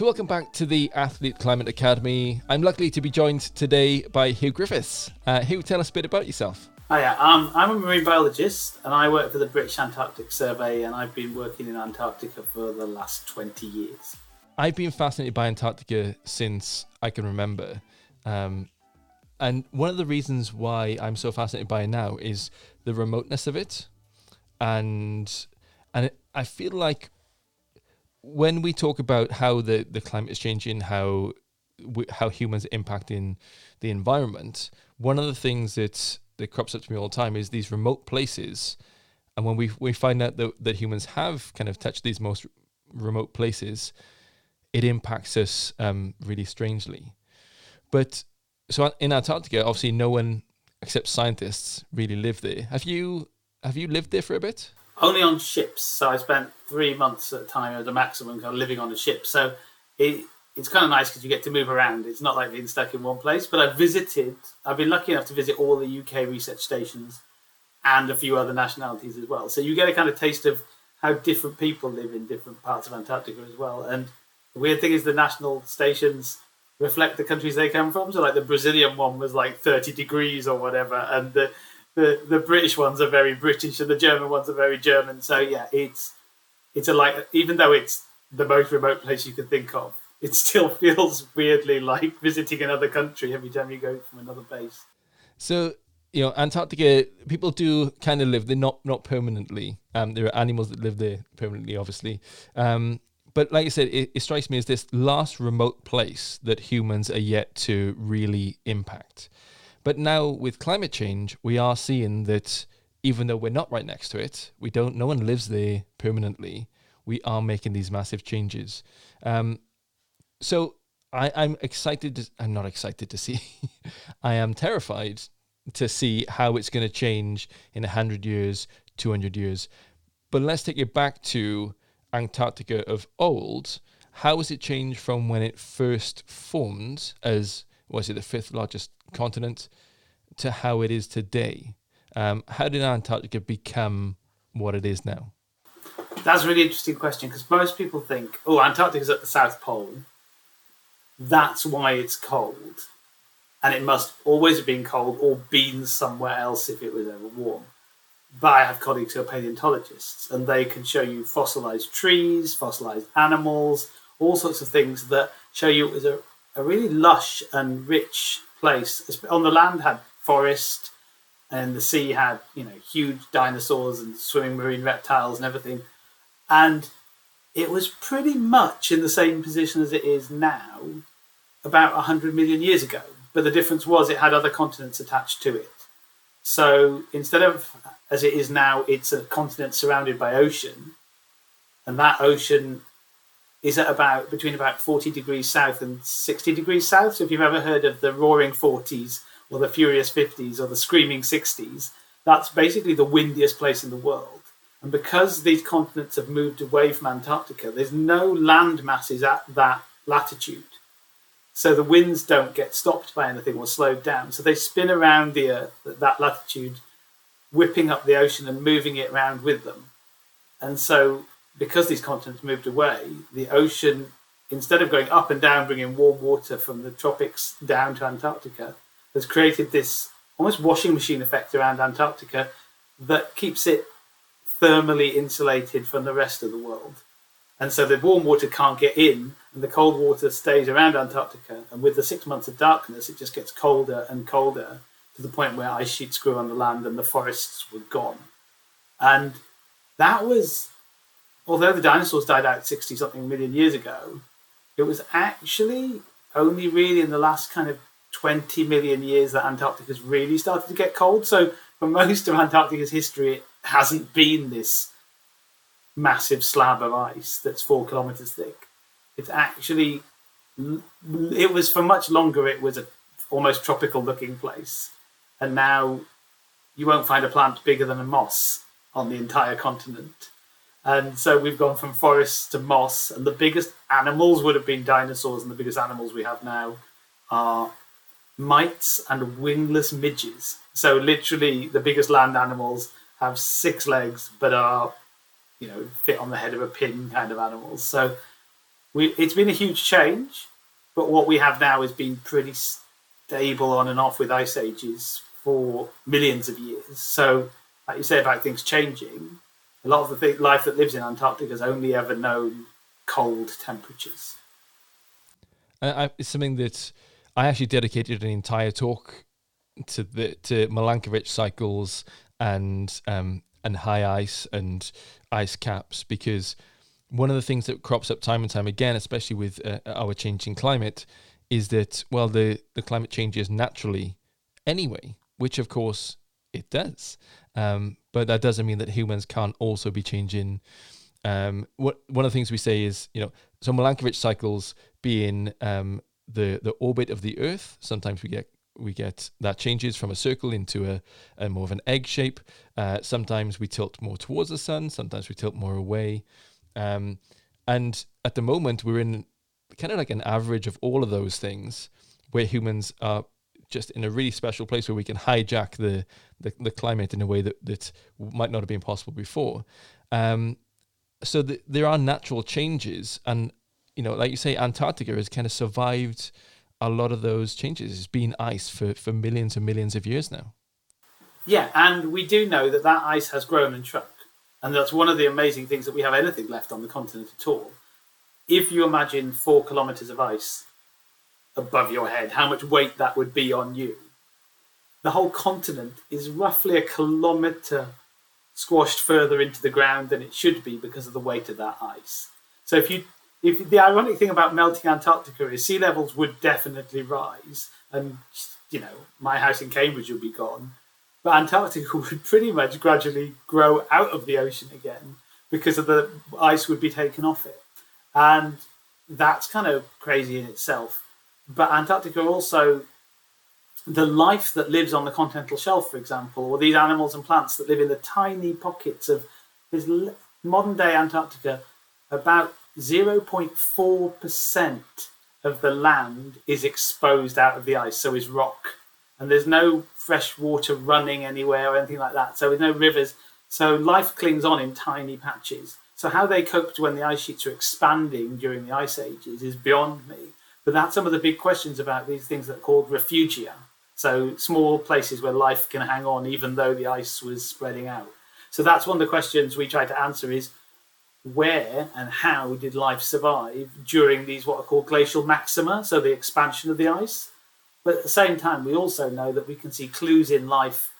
So, welcome back to the Athlete Climate Academy. I'm lucky to be joined today by Huw Griffiths. Uh, Huw, tell us a bit about yourself. Hiya, um, I'm a marine biologist and I work for the British Antarctic Survey and I've been working in Antarctica for the last 20 years. I've been fascinated by Antarctica since I can remember. Um, and one of the reasons why I'm so fascinated by it now is the remoteness of it. And and it, I feel like when we talk about how the, the climate is changing, how how humans are impacting the environment, one of the things that that crops up to me all the time is these remote places, and when we we find out that that humans have kind of touched these most remote places, it impacts us um, really strangely. But so in Antarctica, obviously, no one except scientists really live there. Have you have you lived there for a bit? Only on ships. So I spent three months at a time as a maximum kind of living on a ship. So it, it's kind of nice because you get to move around. It's not like being stuck in one place. But I've visited, I've been lucky enough to visit all the UK research stations and a few other nationalities as well. So you get a kind of taste of how different people live in different parts of Antarctica as well. And the weird thing is the national stations reflect the countries they come from. So like the Brazilian one was like 30 degrees or whatever. And the the the British ones are very British and the German ones are very German. So yeah, it's it's a like even though it's the most remote place you can think of, it still feels weirdly like visiting another country every time you go from another base. So you know, Antarctica people do kind of live there, not not permanently. Um, there are animals that live there permanently, obviously. Um, but like I said, it, it strikes me as this last remote place that humans are yet to really impact. But now with climate change, we are seeing that even though we're not right next to it, we don't. No one lives there permanently. We are making these massive changes. Um, so I, I'm excited. To, I'm not excited to see. I am terrified to see how it's going to change in hundred years, two hundred years. But let's take it back to Antarctica of old. How has it changed from when it first formed as was it the fifth largest continent to how it is today. Um, how did Antarctica become what it is now? That's a really interesting question because most people think, oh, Antarctica is at the South Pole. That's why it's cold. And it must always have been cold or been somewhere else if it was ever warm. But I have colleagues who are paleontologists and they can show you fossilized trees, fossilized animals, all sorts of things that show you it was a, a really lush and rich place. On the land had forest, and the sea had you know huge dinosaurs and swimming marine reptiles and everything, and it was pretty much in the same position as it is now, about hundred million years ago. But the difference was it had other continents attached to it. So instead of as it is now, it's a continent surrounded by ocean, and that ocean is at about between about 40 degrees south and 60 degrees south. So if you've ever heard of the roaring 40s or the furious 50s or the screaming 60s, that's basically the windiest place in the world. And because these continents have moved away from Antarctica, there's no land masses at that latitude. So the winds don't get stopped by anything or slowed down. So they spin around the Earth at that latitude, whipping up the ocean and moving it around with them. And so because these continents moved away, the ocean, instead of going up and down, bringing warm water from the tropics down to Antarctica, has created this almost washing machine effect around Antarctica that keeps it thermally insulated from the rest of the world. And so the warm water can't get in, and the cold water stays around Antarctica. And with the six months of darkness, it just gets colder and colder to the point where ice sheets grew on the land and the forests were gone. And that was although the dinosaurs died out 60 something million years ago, it was actually only really in the last kind of 20 million years that Antarctica has really started to get cold. So, for most of Antarctica's history, it hasn't been this massive slab of ice that's four kilometers thick. It's actually, it was for much longer, it was a almost tropical looking place. And now you won't find a plant bigger than a moss on the entire continent. And so we've gone from forests to moss, and the biggest animals would have been dinosaurs, and the biggest animals we have now are mites and wingless midges. So literally, the biggest land animals have six legs, but are you know fit on the head of a pin kind of animals. So we, it's been a huge change, but what we have now has been pretty stable on and off with ice ages for millions of years. So, like you say about things changing, a lot of the th- life that lives in Antarctica has only ever known cold temperatures. I, it's something that I actually dedicated an entire talk to the to Milankovitch cycles and um, and high ice and ice caps because one of the things that crops up time and time again, especially with uh, our changing climate, is that well the the climate changes naturally anyway, which of course it does. Um, but that doesn't mean that humans can't also be changing. Um, what one of the things we say is, you know, so Milankovitch cycles being um, the the orbit of the Earth. Sometimes we get we get that changes from a circle into a, a more of an egg shape. Uh, sometimes we tilt more towards the sun. Sometimes we tilt more away. Um, and at the moment, we're in kind of like an average of all of those things, where humans are just in a really special place where we can hijack the the, the climate in a way that that might not have been possible before. Um, so the, there are natural changes, and you know, like you say, Antarctica has kind of survived a lot of those changes. It's been ice for for millions and millions of years now. Yeah, and we do know that that ice has grown and shrunk, and that's one of the amazing things that we have anything left on the continent at all. If you imagine four kilometers of ice above your head, how much weight that would be on you. The whole continent is roughly a kilometre squashed further into the ground than it should be because of the weight of that ice. So if you if the ironic thing about melting Antarctica is sea levels would definitely rise and you know, my house in Cambridge would be gone. But Antarctica would pretty much gradually grow out of the ocean again because of the ice would be taken off it. And that's kind of crazy in itself. But Antarctica also, the life that lives on the continental shelf, for example, or these animals and plants that live in the tiny pockets of this modern day Antarctica, about 0.4% of the land is exposed out of the ice, so is rock. And there's no fresh water running anywhere or anything like that. So there's no rivers. So life clings on in tiny patches. So how they coped when the ice sheets were expanding during the ice ages is beyond me. But that's some of the big questions about these things that are called refugia. So small places where life can hang on even though the ice was spreading out. So that's one of the questions we try to answer is where and how did life survive during these what are called glacial maxima, so the expansion of the ice. But at the same time, we also know that we can see clues in life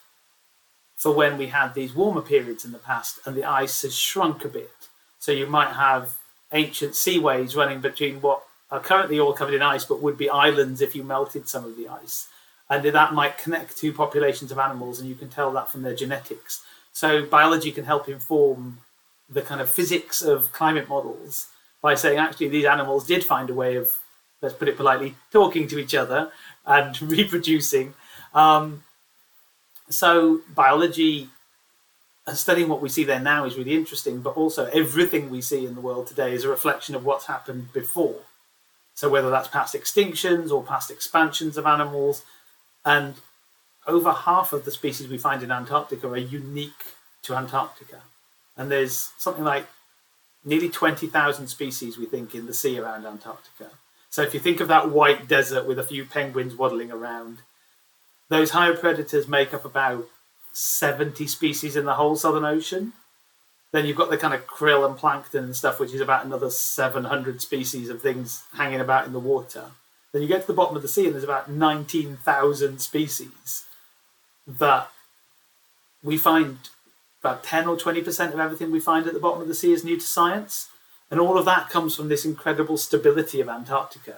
for when we had these warmer periods in the past and the ice has shrunk a bit. So you might have ancient seaways running between what are currently all covered in ice, but would be islands if you melted some of the ice. And that might connect two populations of animals, and you can tell that from their genetics. So biology can help inform the kind of physics of climate models by saying actually these animals did find a way of, let's put it politely, talking to each other and reproducing. Um, so biology studying what we see there now is really interesting, but also everything we see in the world today is a reflection of what's happened before. So whether that's past extinctions or past expansions of animals, and over half of the species we find in Antarctica are unique to Antarctica. And there's something like nearly 20,000 species, we think, in the sea around Antarctica. So if you think of that white desert with a few penguins waddling around, those higher predators make up about 70 species in the whole Southern Ocean. Then you've got the kind of krill and plankton and stuff, which is about another 700 species of things hanging about in the water. Then you get to the bottom of the sea, and there's about 19,000 species that we find about 10 or 20% of everything we find at the bottom of the sea is new to science. And all of that comes from this incredible stability of Antarctica.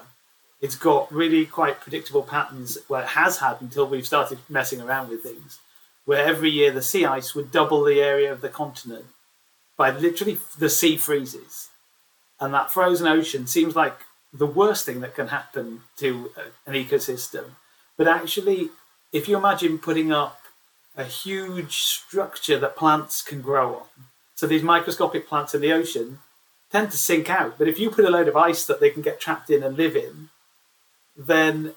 It's got really quite predictable patterns, well, it has had until we've started messing around with things, where every year the sea ice would double the area of the continent by literally the sea freezes. And that frozen ocean seems like the worst thing that can happen to uh, an ecosystem. But actually, if you imagine putting up a huge structure that plants can grow on, so these microscopic plants in the ocean tend to sink out. But if you put a load of ice that they can get trapped in and live in, then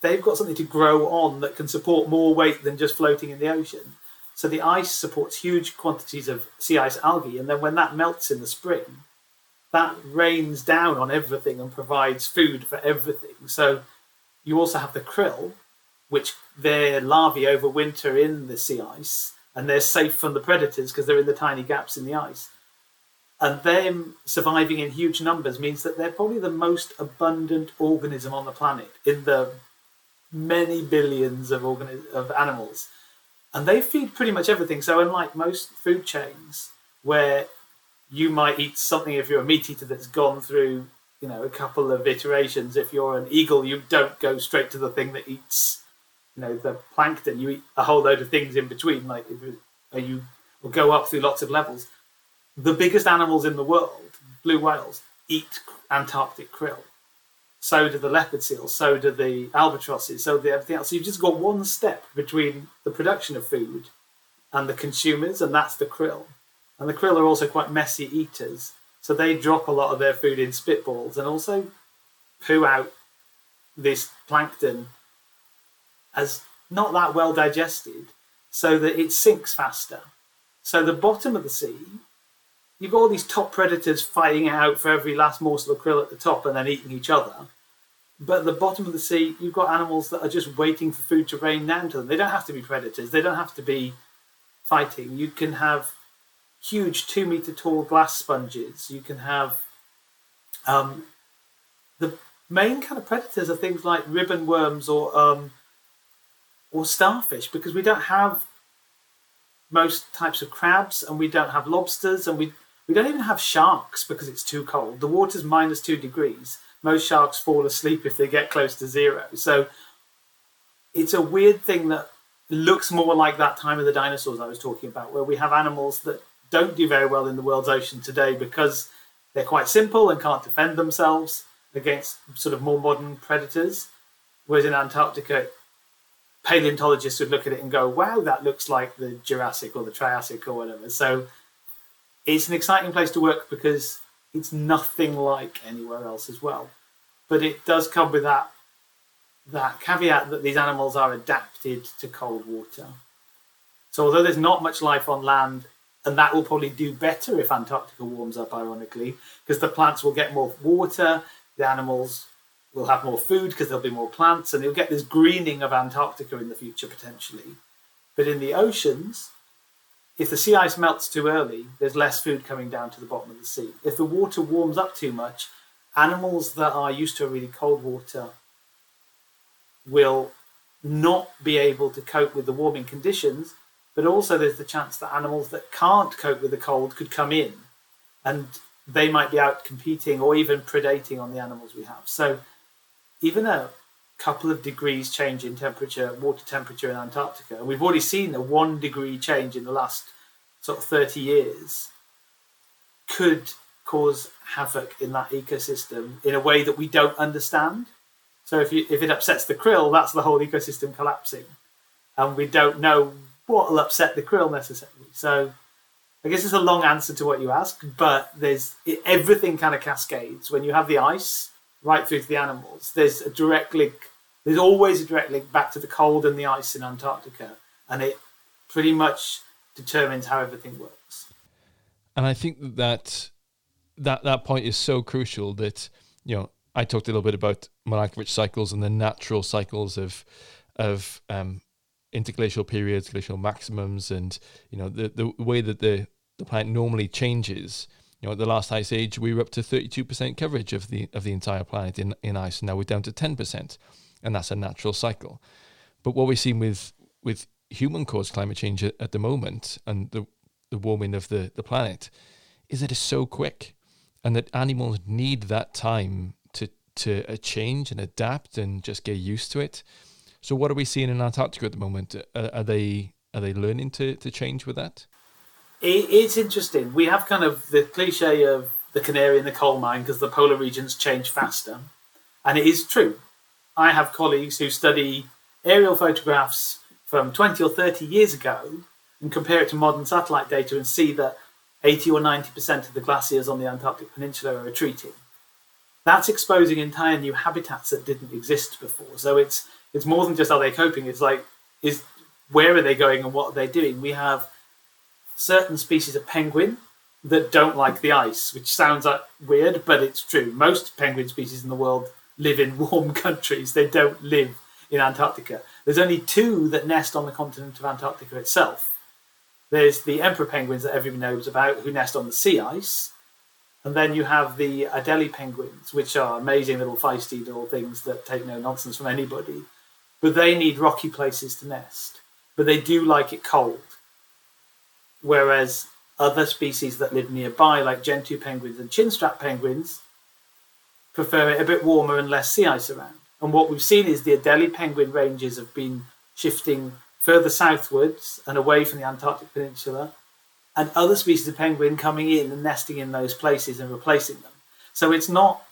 they've got something to grow on that can support more weight than just floating in the ocean. So the ice supports huge quantities of sea ice algae, and then when that melts in the spring, that rains down on everything and provides food for everything. So you also have the krill, which their larvae overwinter in the sea ice and they're safe from the predators because they're in the tiny gaps in the ice. And them surviving in huge numbers means that they're probably the most abundant organism on the planet in the many billions of organi- of animals. And they feed pretty much everything. So unlike most food chains where you might eat something if you're a meat eater that's gone through, you know, a couple of iterations. If you're an eagle, you don't go straight to the thing that eats you know the plankton you eat a whole load of things in between like you will go up through lots of levels the biggest animals in the world blue whales eat antarctic krill so do the leopard seals so do the albatrosses so do everything else so you've just got one step between the production of food and the consumers and that's the krill and the krill are also quite messy eaters so they drop a lot of their food in spitballs and also poo out this plankton as not that well digested so that it sinks faster. So the bottom of the sea, you've got all these top predators fighting out for every last morsel of krill at the top and then eating each other. But at the bottom of the sea, you've got animals that are just waiting for food to rain down to them. They don't have to be predators. They don't have to be fighting. You can have huge two meter tall glass sponges. You can have um, the main kind of predators are things like ribbon worms or um, or starfish because we don't have most types of crabs and we don't have lobsters and we we don't even have sharks because it's too cold. The water's minus two degrees. Most sharks fall asleep if they get close to zero. So it's a weird thing that looks more like that time of the dinosaurs I was talking about, where we have animals that don't do very well in the world's ocean today because they're quite simple and can't defend themselves against sort of more modern predators. Whereas in Antarctica, paleontologists would look at it and go, wow, that looks like the Jurassic or the Triassic or whatever. So it's an exciting place to work because it's nothing like anywhere else as well. But it does come with that that caveat that these animals are adapted to cold water. So although there's not much life on land, and that will probably do better if Antarctica warms up, ironically, because the plants will get more water, the animals we'll have more food because there'll be more plants, and you'll get this greening of Antarctica in the future potentially. But in the oceans, if the sea ice melts too early, there's less food coming down to the bottom of the sea. If the water warms up too much, animals that are used to really cold water will not be able to cope with the warming conditions, but also there's the chance that animals that can't cope with the cold could come in and they might be out competing or even predating on the animals we have. So even a couple of degrees change in temperature, water temperature in Antarctica, and we've already seen a one degree change in the last sort of 30 years, could cause havoc in that ecosystem in a way that we don't understand. So if you if it upsets the krill, that's the whole ecosystem collapsing, and we don't know what will upset the krill necessarily. So I guess it's a long answer to what you ask, but there's everything kind of cascades when you have the ice right through to the animals. There's a direct link. There's always a direct link back to the cold and the ice in Antarctica, and it pretty much determines how everything works. And I think that that that point is so crucial that you know I talked a little bit about Milankovitch cycles and the natural cycles of of um, interglacial periods, glacial maximums, and you know the the way that the the planet normally changes you know, at the last ice age, we were up to 32% coverage of the of the entire planet in, in ice. And now we're down to 10%, and that's a natural cycle. But what we're seeing with with human caused climate change at, at the moment and the the warming of the, the planet is that it's so quick, and that animals need that time to to uh, change and adapt and just get used to it. So, what are we seeing in Antarctica at the moment? Uh, are they are they learning to, to change with that? It, it's interesting. We have kind of the cliche of the canary in the coal mine because the polar regions change faster. And it is true. I have colleagues who study aerial photographs from 20 or 30 years ago and compare it to modern satellite data and see that 80 or 90% of the glaciers on the Antarctic Peninsula are retreating. That's exposing entire new habitats that didn't exist before. So it's it's more than just are they coping, it's like is where are they going and what are they doing? We have certain species of penguin that don't like the ice, which sounds like weird, but it's true. Most penguin species in the world live in warm countries. They don't live in Antarctica. There's only two that nest on the continent of Antarctica itself. There's the emperor penguins that everybody knows about, who nest on the sea ice, and then you have the Adelie penguins, which are amazing little feisty little things that take no nonsense from anybody. But they need rocky places to nest. But they do like it cold. Whereas other species that live nearby, like gentoo penguins and chinstrap penguins, prefer it a bit warmer and less sea ice around. And what we've seen is the Adelie penguin ranges have been shifting further southwards and away from the Antarctic Peninsula and other species of penguin coming in and nesting in those places and replacing them. So it's not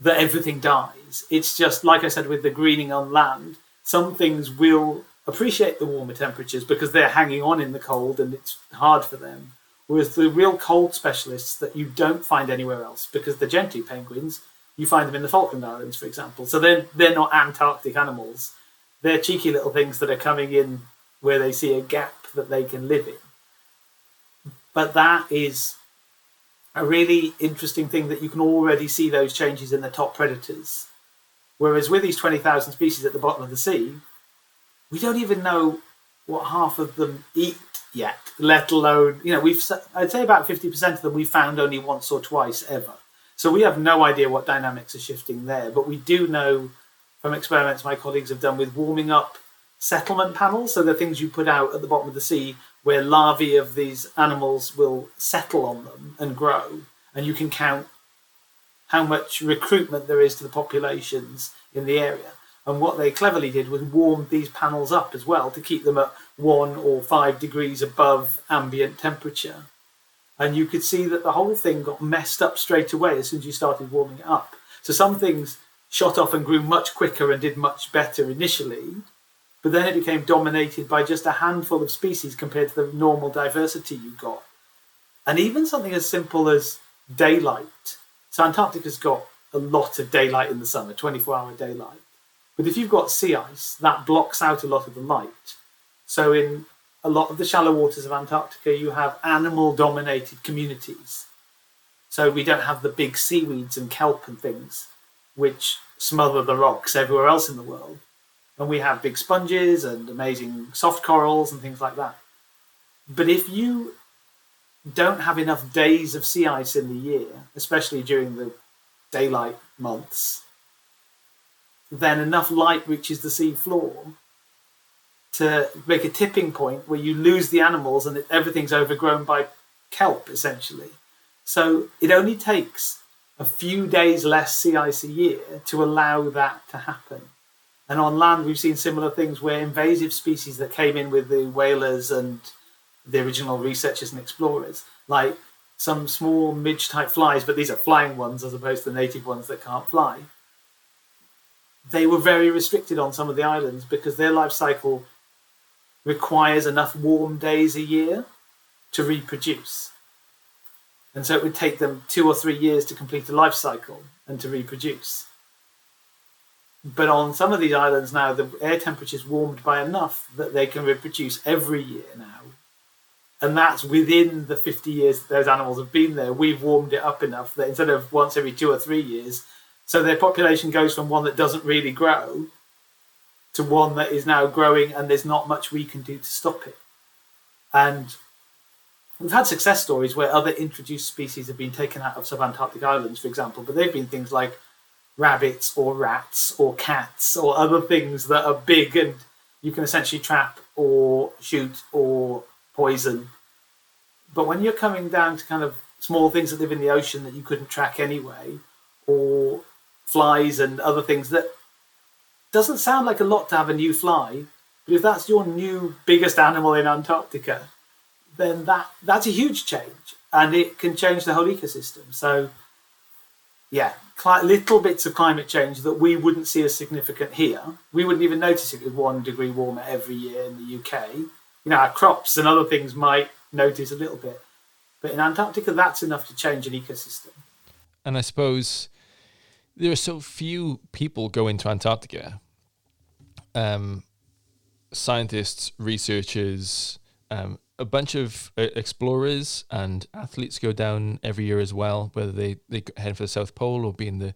that everything dies. It's just, like I said, with the greening on land, some things will appreciate the warmer temperatures because they're hanging on in the cold and it's hard for them. Whereas the real cold specialists that you don't find anywhere else, because the gentoo penguins, you find them in the Falkland Islands, for example. So they're, they're not Antarctic animals. They're cheeky little things that are coming in where they see a gap that they can live in. But that is a really interesting thing that you can already see those changes in the top predators. Whereas with these 20,000 species at the bottom of the sea, we don't even know what half of them eat yet, let alone, you know, we've, I'd say about 50% of them we found only once or twice ever. So we have no idea what dynamics are shifting there, but we do know from experiments my colleagues have done with warming up settlement panels, so the things you put out at the bottom of the sea where larvae of these animals will settle on them and grow, and you can count how much recruitment there is to the populations in the area. And what they cleverly did was warm these panels up as well to keep them at one or five degrees above ambient temperature. And you could see that the whole thing got messed up straight away as soon as you started warming it up. So some things shot off and grew much quicker and did much better initially, but then it became dominated by just a handful of species compared to the normal diversity you got. And even something as simple as daylight. So Antarctica's got a lot of daylight in the summer, 24 hour daylight. But if you've got sea ice, that blocks out a lot of the light. So in a lot of the shallow waters of Antarctica, you have animal dominated communities. So we don't have the big seaweeds and kelp and things which smother the rocks everywhere else in the world and we have big sponges and amazing soft corals and things like that. But if you don't have enough days of sea ice in the year, especially during the daylight months, then enough light reaches the sea floor to make a tipping point where you lose the animals and everything's overgrown by kelp, essentially. So it only takes a few days less sea ice a year to allow that to happen. And on land, we've seen similar things where invasive species that came in with the whalers and the original researchers and explorers, like some small midge type flies, but these are flying ones as opposed to the native ones that can't fly. They were very restricted on some of the islands because their life cycle requires enough warm days a year to reproduce. And so it would take them two or three years to complete a life cycle and to reproduce. But on some of these islands now, the air temperature is warmed by enough that they can reproduce every year now. And that's within the 50 years that those animals have been there. We've warmed it up enough that instead of once every two or three years, so their population goes from one that doesn't really grow to one that is now growing and there's not much we can do to stop it. And we've had success stories where other introduced species have been taken out of subantarctic islands, for example, but they've been things like rabbits or rats or cats or other things that are big and you can essentially trap or shoot or poison. But when you're coming down to kind of small things that live in the ocean that you couldn't track anyway, or flies and other things that doesn't sound like a lot to have a new fly, but if that's your new biggest animal in Antarctica, then that that's a huge change and it can change the whole ecosystem. So yeah, little bits of climate change that we wouldn't see as significant here. We wouldn't even notice it with one degree warmer every year in the UK. You know, our crops and other things might notice a little bit, but in Antarctica, that's enough to change an ecosystem. And I suppose there are so few people go into Antarctica. Um, scientists, researchers, um, a bunch of uh, explorers and athletes go down every year as well, whether they they head for the South Pole or being the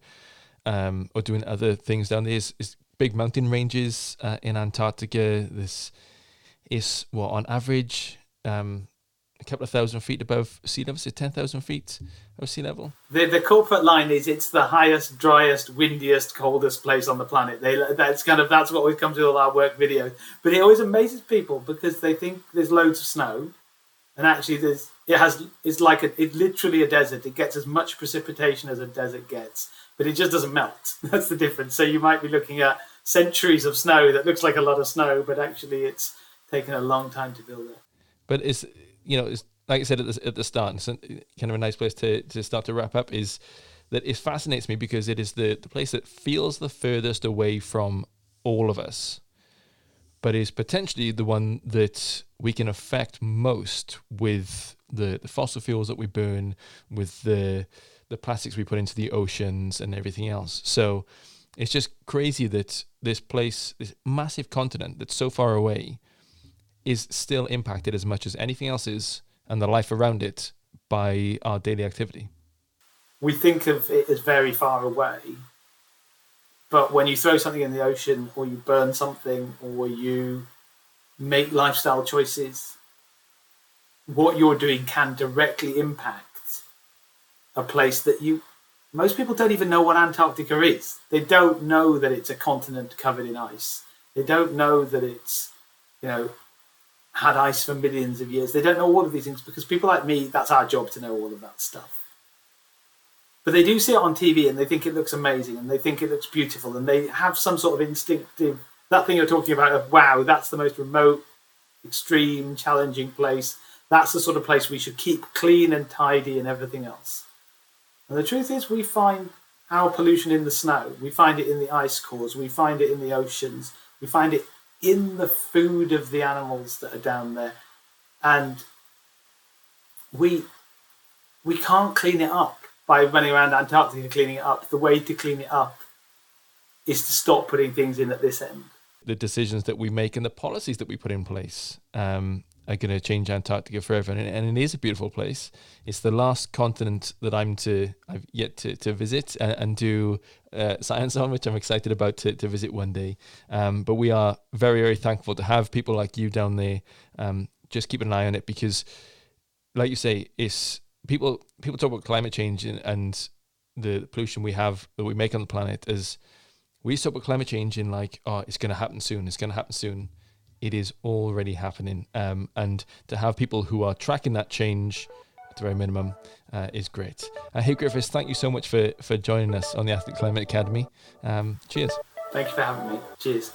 um, or doing other things down there. Is, is big mountain ranges uh, in Antarctica. This is what on average um, a couple of thousand feet above sea level, so 10,000 feet above sea level. The, the corporate line is it's the highest, driest, windiest, coldest place on the planet. They that's kind of that's what we've come to all our work videos. But it always amazes people because they think there's loads of snow, and actually there's it has it's like a, it's literally a desert. It gets as much precipitation as a desert gets, but it just doesn't melt. That's the difference. So you might be looking at centuries of snow that looks like a lot of snow, but actually it's taken a long time to build it. But it's you know, it's, like I said at the, at the start, and kind of a nice place to, to start to wrap up is that it fascinates me because it is the, the place that feels the furthest away from all of us, but is potentially the one that we can affect most with the, the fossil fuels that we burn, with the the plastics we put into the oceans and everything else. So it's just crazy that this place, this massive continent that's so far away, is still impacted as much as anything else is and the life around it by our daily activity. We think of it as very far away, but when you throw something in the ocean or you burn something or you make lifestyle choices, what you're doing can directly impact a place that you most people don't even know what Antarctica is. They don't know that it's a continent covered in ice. They don't know that it's, you know, had ice for millions of years. They don't know all of these things because people like me, that's our job to know all of that stuff. But they do see it on TV and they think it looks amazing and they think it looks beautiful and they have some sort of instinctive, that thing you're talking about of, wow, that's the most remote, extreme, challenging place. That's the sort of place we should keep clean and tidy and everything else. And the truth is, we find our pollution in the snow, we find it in the ice cores, we find it in the oceans, we find it in the food of the animals that are down there, and we we can't clean it up by running around Antarctica cleaning it up. The way to clean it up is to stop putting things in at this end. The decisions that we make and the policies that we put in place. Um, are going to change Antarctica forever, and, and, it is a beautiful place. It's the last continent that I'm to I've yet to, to visit and, and do uh, science on, which I'm excited about to, to visit one day. Um, but we are very very thankful to have people like you down there. Um, just keep an eye on it because, like you say, it's people people talk about climate change and, and the pollution we have that we make on the planet as we talk about climate change in like oh it's going to happen soon it's going to happen soon it is already happening. Um, and to have people who are tracking that change at the very minimum uh, is great. Uh, hey, Griffiths, thank you so much for, for joining us on the Athlete Climate Academy. Um, cheers. Thank you for having me. Cheers.